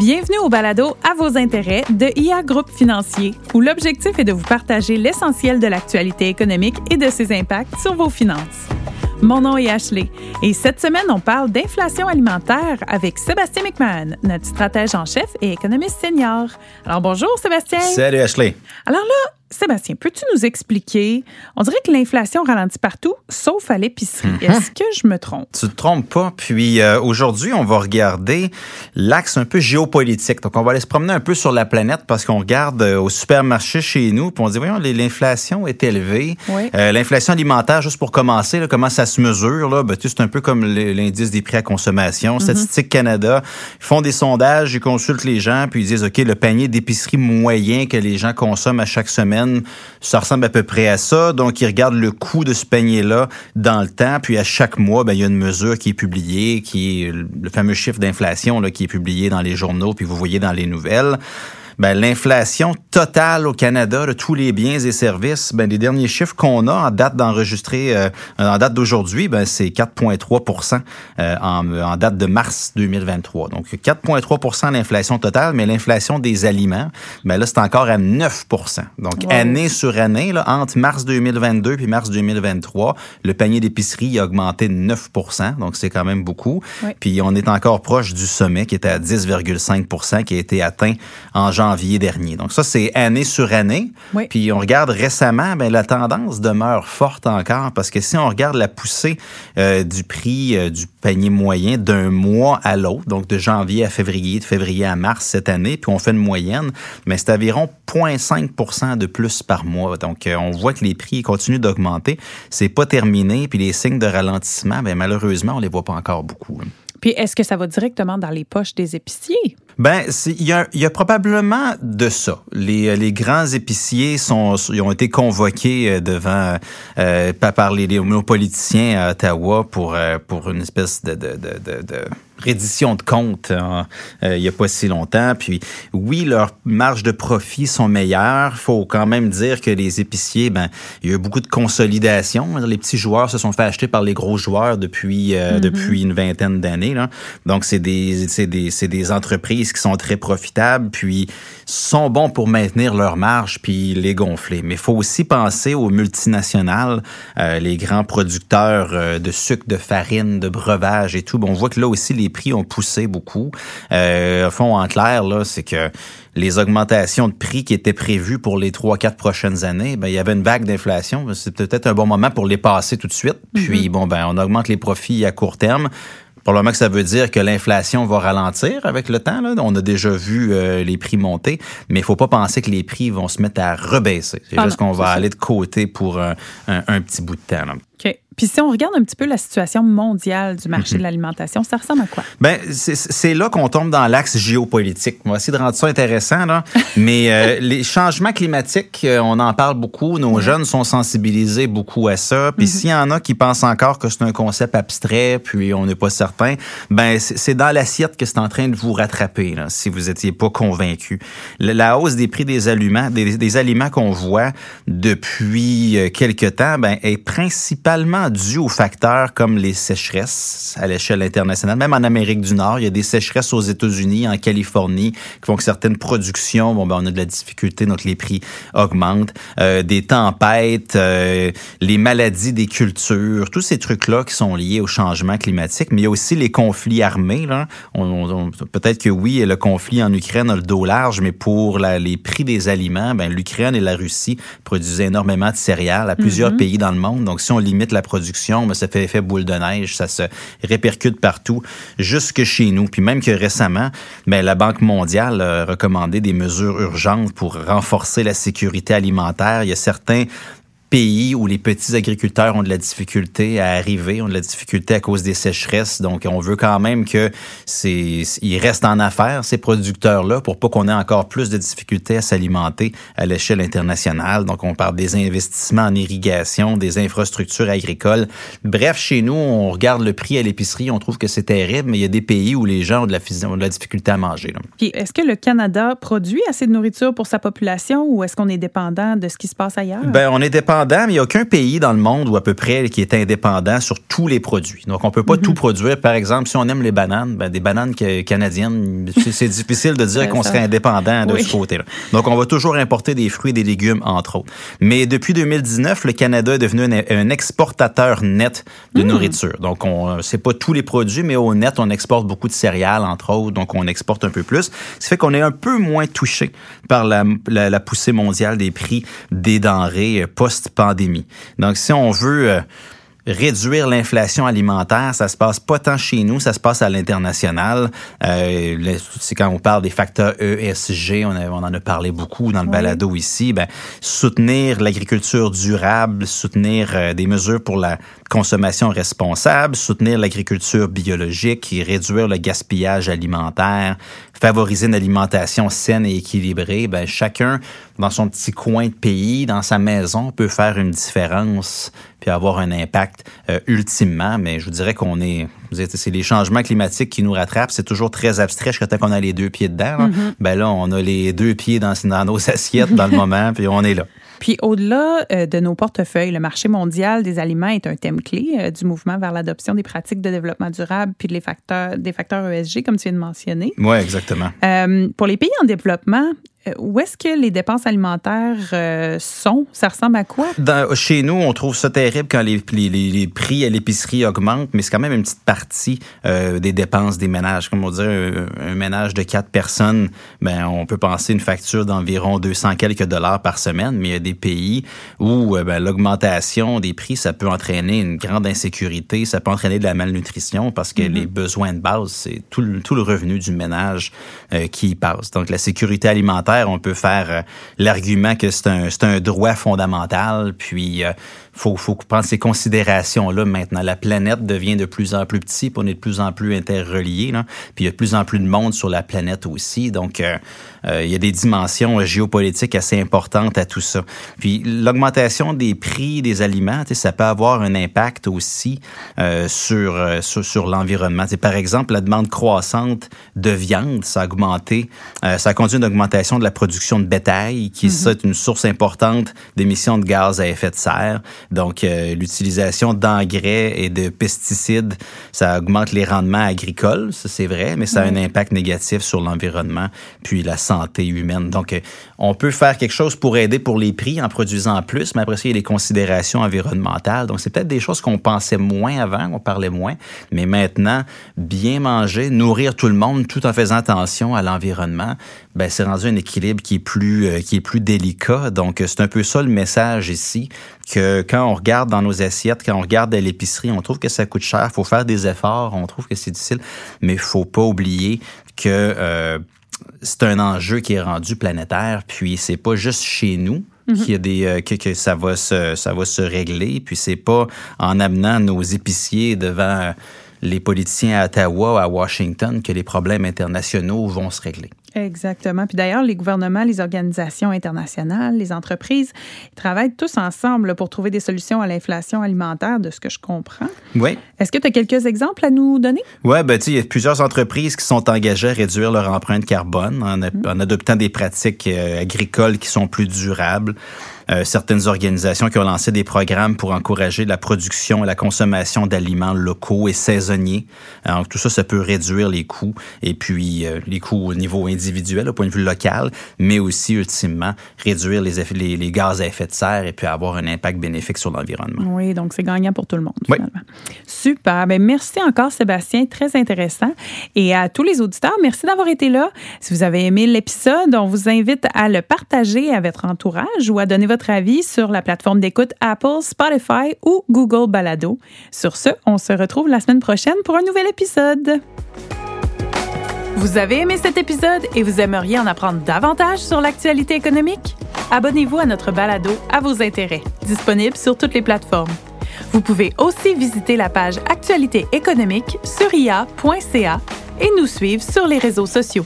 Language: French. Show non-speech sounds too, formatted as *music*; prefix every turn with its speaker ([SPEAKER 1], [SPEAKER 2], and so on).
[SPEAKER 1] Bienvenue au balado À vos intérêts de IA Groupe Financier, où l'objectif est de vous partager l'essentiel de l'actualité économique et de ses impacts sur vos finances. Mon nom est Ashley et cette semaine, on parle d'inflation alimentaire avec Sébastien McMahon, notre stratège en chef et économiste senior. Alors bonjour Sébastien.
[SPEAKER 2] Salut Ashley.
[SPEAKER 1] Alors là, Sébastien, peux-tu nous expliquer? On dirait que l'inflation ralentit partout, sauf à l'épicerie. Mhm. Est-ce que je me trompe?
[SPEAKER 2] Tu te trompes pas. Puis euh, aujourd'hui, on va regarder l'axe un peu géopolitique. Donc, on va aller se promener un peu sur la planète parce qu'on regarde euh, au supermarché chez nous, puis on dit, voyons, l'inflation est élevée. Euh, l'inflation alimentaire, juste pour commencer, là, comment ça se mesure? Là? Ben, c'est un peu comme l'indice des prix à consommation. Mhm. Statistique Canada, ils font des sondages, ils consultent les gens, puis ils disent, OK, le panier d'épicerie moyen que les gens consomment à chaque semaine, ça ressemble à peu près à ça. Donc, ils regardent le coût de ce panier-là dans le temps. Puis, à chaque mois, ben, il y a une mesure qui est publiée, qui est le fameux chiffre d'inflation qui est publié dans les journaux, puis vous voyez dans les nouvelles ben, l'inflation totale au Canada de tous les biens et services, ben, les derniers chiffres qu'on a en date d'enregistrer, euh, en date d'aujourd'hui, ben, c'est 4,3 euh, en, en date de mars 2023. Donc 4,3 l'inflation totale, mais l'inflation des aliments, ben là, c'est encore à 9% Donc année sur année, là, entre mars 2022 puis mars 2023, le panier d'épicerie a augmenté de 9% donc c'est quand même beaucoup. Puis on est encore proche du sommet qui était à 10,5% qui a été atteint en janvier janvier dernier. Donc ça, c'est année sur année. Puis on regarde récemment, ben, la tendance demeure forte encore parce que si on regarde la poussée euh, du prix euh, du panier moyen d'un mois à l'autre, donc de janvier à février, de février à mars cette année, puis on fait une moyenne, mais c'est environ 0,5% de plus par mois. Donc euh, on voit que les prix continuent d'augmenter. C'est pas terminé, puis les signes de ralentissement, ben, malheureusement, on les voit pas encore beaucoup.
[SPEAKER 1] Puis est-ce que ça va directement dans les poches des épiciers?
[SPEAKER 2] Ben, il y a, probablement de ça. Les, les grands épiciers sont, ils ont été convoqués euh, devant euh, par les, les politiciens à Ottawa pour euh, pour une espèce de, de, de, de reddition de comptes hein, euh, il n'y a pas si longtemps. Puis oui, leurs marges de profit sont meilleures. faut quand même dire que les épiciers, ben, il y a eu beaucoup de consolidation. Les petits joueurs se sont fait acheter par les gros joueurs depuis, euh, mm-hmm. depuis une vingtaine d'années. Donc, c'est des, des, des entreprises qui sont très profitables, puis sont bons pour maintenir leurs marges, puis les gonfler. Mais il faut aussi penser aux multinationales, euh, les grands producteurs de sucre, de farine, de breuvage et tout. Bon, on voit que là aussi, les prix ont poussé beaucoup. Euh, au fond, en clair, là, c'est que les augmentations de prix qui étaient prévues pour les trois, quatre prochaines années, ben, il y avait une vague d'inflation. C'est peut-être un bon moment pour les passer tout de suite. Mm-hmm. Puis, bon, ben, on augmente les profits à court terme. Probablement que ça veut dire que l'inflation va ralentir avec le temps. Là. On a déjà vu euh, les prix monter, mais il faut pas penser que les prix vont se mettre à rebaisser. C'est ah juste qu'on va aller de côté pour un, un, petit bout de temps. Là.
[SPEAKER 1] OK. Puis si on regarde un petit peu la situation mondiale du marché de mhm. l'alimentation, ça ressemble à quoi?
[SPEAKER 2] Ben, c'est là qu'on tombe dans l'axe géopolitique. On va essayer de rendre ça intéressant, là. *laughs* Mais euh, les changements climatiques, euh, on en parle beaucoup. Nos jeunes sont sensibilisés beaucoup à ça. Puis mhm. s'il y en a qui pensent encore que c'est un concept abstrait, puis on n'est pas certain, ben c'est dans l'assiette que c'est en train de vous rattraper, là, si vous étiez pas convaincu. La hausse des prix des aliments, des, des aliments qu'on voit depuis euh, quelque temps, ben est principalement dû aux facteurs comme les sécheresses à l'échelle internationale. Même en Amérique du Nord, il y a des sécheresses aux États-Unis, en Californie, qui font que certaines productions, bon, ben, on a de la difficulté, donc les prix augmentent. Euh, des tempêtes, euh, les maladies des cultures, tous ces trucs-là qui sont liés au changement climatique. Mais il y a aussi les conflits armés. Là. On, Peut-être que oui, le conflit en Ukraine a le dos large, mais pour la, les prix des aliments, ben, l'Ukraine et la Russie produisent énormément de céréales à plusieurs mm-hmm. pays dans le monde. Donc, si on limite la mais ça fait effet boule de neige, ça se répercute partout, jusque chez nous. Puis même que récemment, mais la Banque mondiale a recommandé des mesures urgentes pour renforcer la sécurité alimentaire. Il y a certains pays où les petits agriculteurs ont de la difficulté à arriver, ont de la difficulté à cause des sécheresses. Donc, on veut quand même que c'est, ils restent en affaires, ces producteurs-là, pour pas qu'on ait encore plus de difficultés à s'alimenter à l'échelle internationale. Donc, on parle des investissements en irrigation, des infrastructures agricoles. Bref, chez nous, on regarde le prix à l'épicerie, on trouve que c'est terrible, mais il y a des pays où les gens ont de la, ont de la difficulté à manger.
[SPEAKER 1] Puis, est-ce que le Canada produit assez de nourriture pour sa population ou est-ce qu'on est dépendant de ce qui se passe ailleurs?
[SPEAKER 2] Ben, on est dépendant indépendant, mais il n'y a aucun pays dans le monde ou à peu près qui est indépendant sur tous les produits. Donc, on peut pas tout produire. Par exemple, si on aime les bananes, ben, des bananes canadiennes, c'est difficile de dire qu'on serait indépendant de ce côté-là. Donc, on va toujours importer des fruits et des légumes, entre autres. Mais depuis 2019, le Canada est devenu un, exportateur net de nourriture. Donc, on c'est pas tous les produits, mais au net, on exporte beaucoup de céréales, entre autres. Donc, on exporte un peu plus. Ce fait qu'on est un peu moins touché par la, la, poussée mondiale des prix des denrées post-pandémie. Donc, si on veut... Euh, réduire l'inflation alimentaire, ça se passe pas tant chez nous, ça se passe à l'international. Euh, c'est quand on parle des facteurs ESG, on, on en a parlé beaucoup dans le balado ici. Ben, soutenir l'agriculture durable, soutenir euh, des mesures pour la consommation responsable, soutenir l'agriculture biologique et réduire le gaspillage alimentaire, favoriser une alimentation saine et équilibrée. Ben, chacun dans son petit coin de pays, dans sa maison, peut faire une différence puis avoir un impact euh, ultimement. Mais je vous dirais qu'on est, c'est les changements climatiques qui nous rattrapent. C'est toujours très abstrait jusqu'à temps qu'on a les deux pieds dedans. Là. Mm-hmm. Ben là, on a les deux pieds dans, dans nos *laughs* assiettes dans le moment, puis on est là.
[SPEAKER 1] Puis au-delà euh, de nos portefeuilles, le marché mondial des aliments est un thème clé euh, du mouvement vers l'adoption des pratiques de développement durable puis les facteurs, des facteurs ESG, comme tu viens de mentionner.
[SPEAKER 2] Oui, exactement.
[SPEAKER 1] pour les pays en développement, où est-ce que les dépenses alimentaires euh, sont? Ça ressemble à quoi?
[SPEAKER 2] chez nous, on trouve ça terrible quand les, les, prix à l'épicerie augmentent, mais c'est quand même une petite partie euh, des dépenses des ménages. Comme on dirait, un, ménage de quatre personnes, ben, on peut penser une facture d'environ 200 quelques dollars par semaine, mais il y a des pays où ben, l'augmentation des prix, ça peut entraîner une grande insécurité, ça peut entraîner de la malnutrition parce que mm-hmm. les besoins de base, c'est tout, tout, le revenu du ménage qui y passe. Donc, la sécurité alimentaire on peut faire euh, l'argument que c'est un, un, droit fondamental, puis euh, faut, faut prendre ces considérations-là maintenant. La planète devient de plus en plus petite, puis on est de plus en plus interreliés, là. puis il y a de plus en plus de monde sur la planète aussi. Donc, euh, euh, il y a des dimensions géopolitiques assez importantes à tout ça. Puis l'augmentation des prix des aliments, ça peut avoir un impact aussi euh, sur, euh, sur, sur l'environnement. Par exemple, la demande croissante de viande, ça a augmenté, euh, ça a conduit à une augmentation de la production de bétail, qui mm-hmm. est une source importante d'émissions de gaz à effet de serre. Donc, euh, l'utilisation d'engrais et de pesticides, ça augmente les rendements agricoles, ça c'est vrai, mais ça a un impact négatif sur l'environnement puis la santé humaine. Donc, euh, on peut faire quelque chose pour aider pour les prix en produisant plus, mais après ça, il y a les considérations environnementales. Donc, c'est peut-être des choses qu'on pensait moins avant, on parlait moins, mais maintenant, bien manger, nourrir tout le monde tout en faisant attention à l'environnement, ben c'est rendu un équilibre qui est plus euh, qui est plus délicat. Donc, c'est un peu ça le message ici que quand on regarde dans nos assiettes, quand on regarde à l'épicerie, on trouve que ça coûte cher, faut faire des efforts, on trouve que c'est difficile, mais faut pas oublier que euh, c'est un enjeu qui est rendu planétaire, puis c'est pas juste chez nous. Mhm. qu'il y a des euh, que, que, ça va se ça va se régler puis c'est pas en amenant nos épiciers devant les politiciens à Ottawa ou à Washington que les problèmes internationaux vont se régler.
[SPEAKER 1] Exactement. Puis d'ailleurs, les gouvernements, les organisations internationales, les entreprises, ils travaillent tous ensemble pour trouver des solutions à l'inflation alimentaire, de ce que je comprends.
[SPEAKER 2] Oui.
[SPEAKER 1] Est-ce que tu as quelques exemples à nous donner?
[SPEAKER 2] Oui, ben, il y a plusieurs entreprises qui sont engagées à réduire leur empreinte carbone en, mm. en adoptant des pratiques euh, agricoles qui sont plus durables. Euh, certaines organisations qui ont lancé des programmes pour encourager la production et la consommation d'aliments locaux et saisonniers. Alors, tout ça, ça peut réduire les coûts et puis euh, les coûts au niveau individuel, au point de vue local, mais aussi ultimement réduire les, effets, les, les, gaz à effet de serre et puis avoir un impact bénéfique sur l'environnement.
[SPEAKER 1] Oui, donc c'est gagnant pour tout le monde. Finalement. Super. Bien, merci encore, Sébastien. Très intéressant. Et à tous les auditeurs, merci d'avoir été là. Si vous avez aimé l'épisode, on vous invite à le partager à votre entourage ou à donner votre avis sur la plateforme d'écoute Apple, Spotify ou Google Balado. Sur ce, on se retrouve la semaine prochaine pour un nouvel épisode. Vous avez aimé cet épisode et vous aimeriez en apprendre davantage sur l'actualité économique? Abonnez-vous à notre balado à vos intérêts, disponible sur toutes les plateformes. Vous pouvez aussi visiter la page Actualité économique sur ia.ca et nous suivre sur les réseaux sociaux.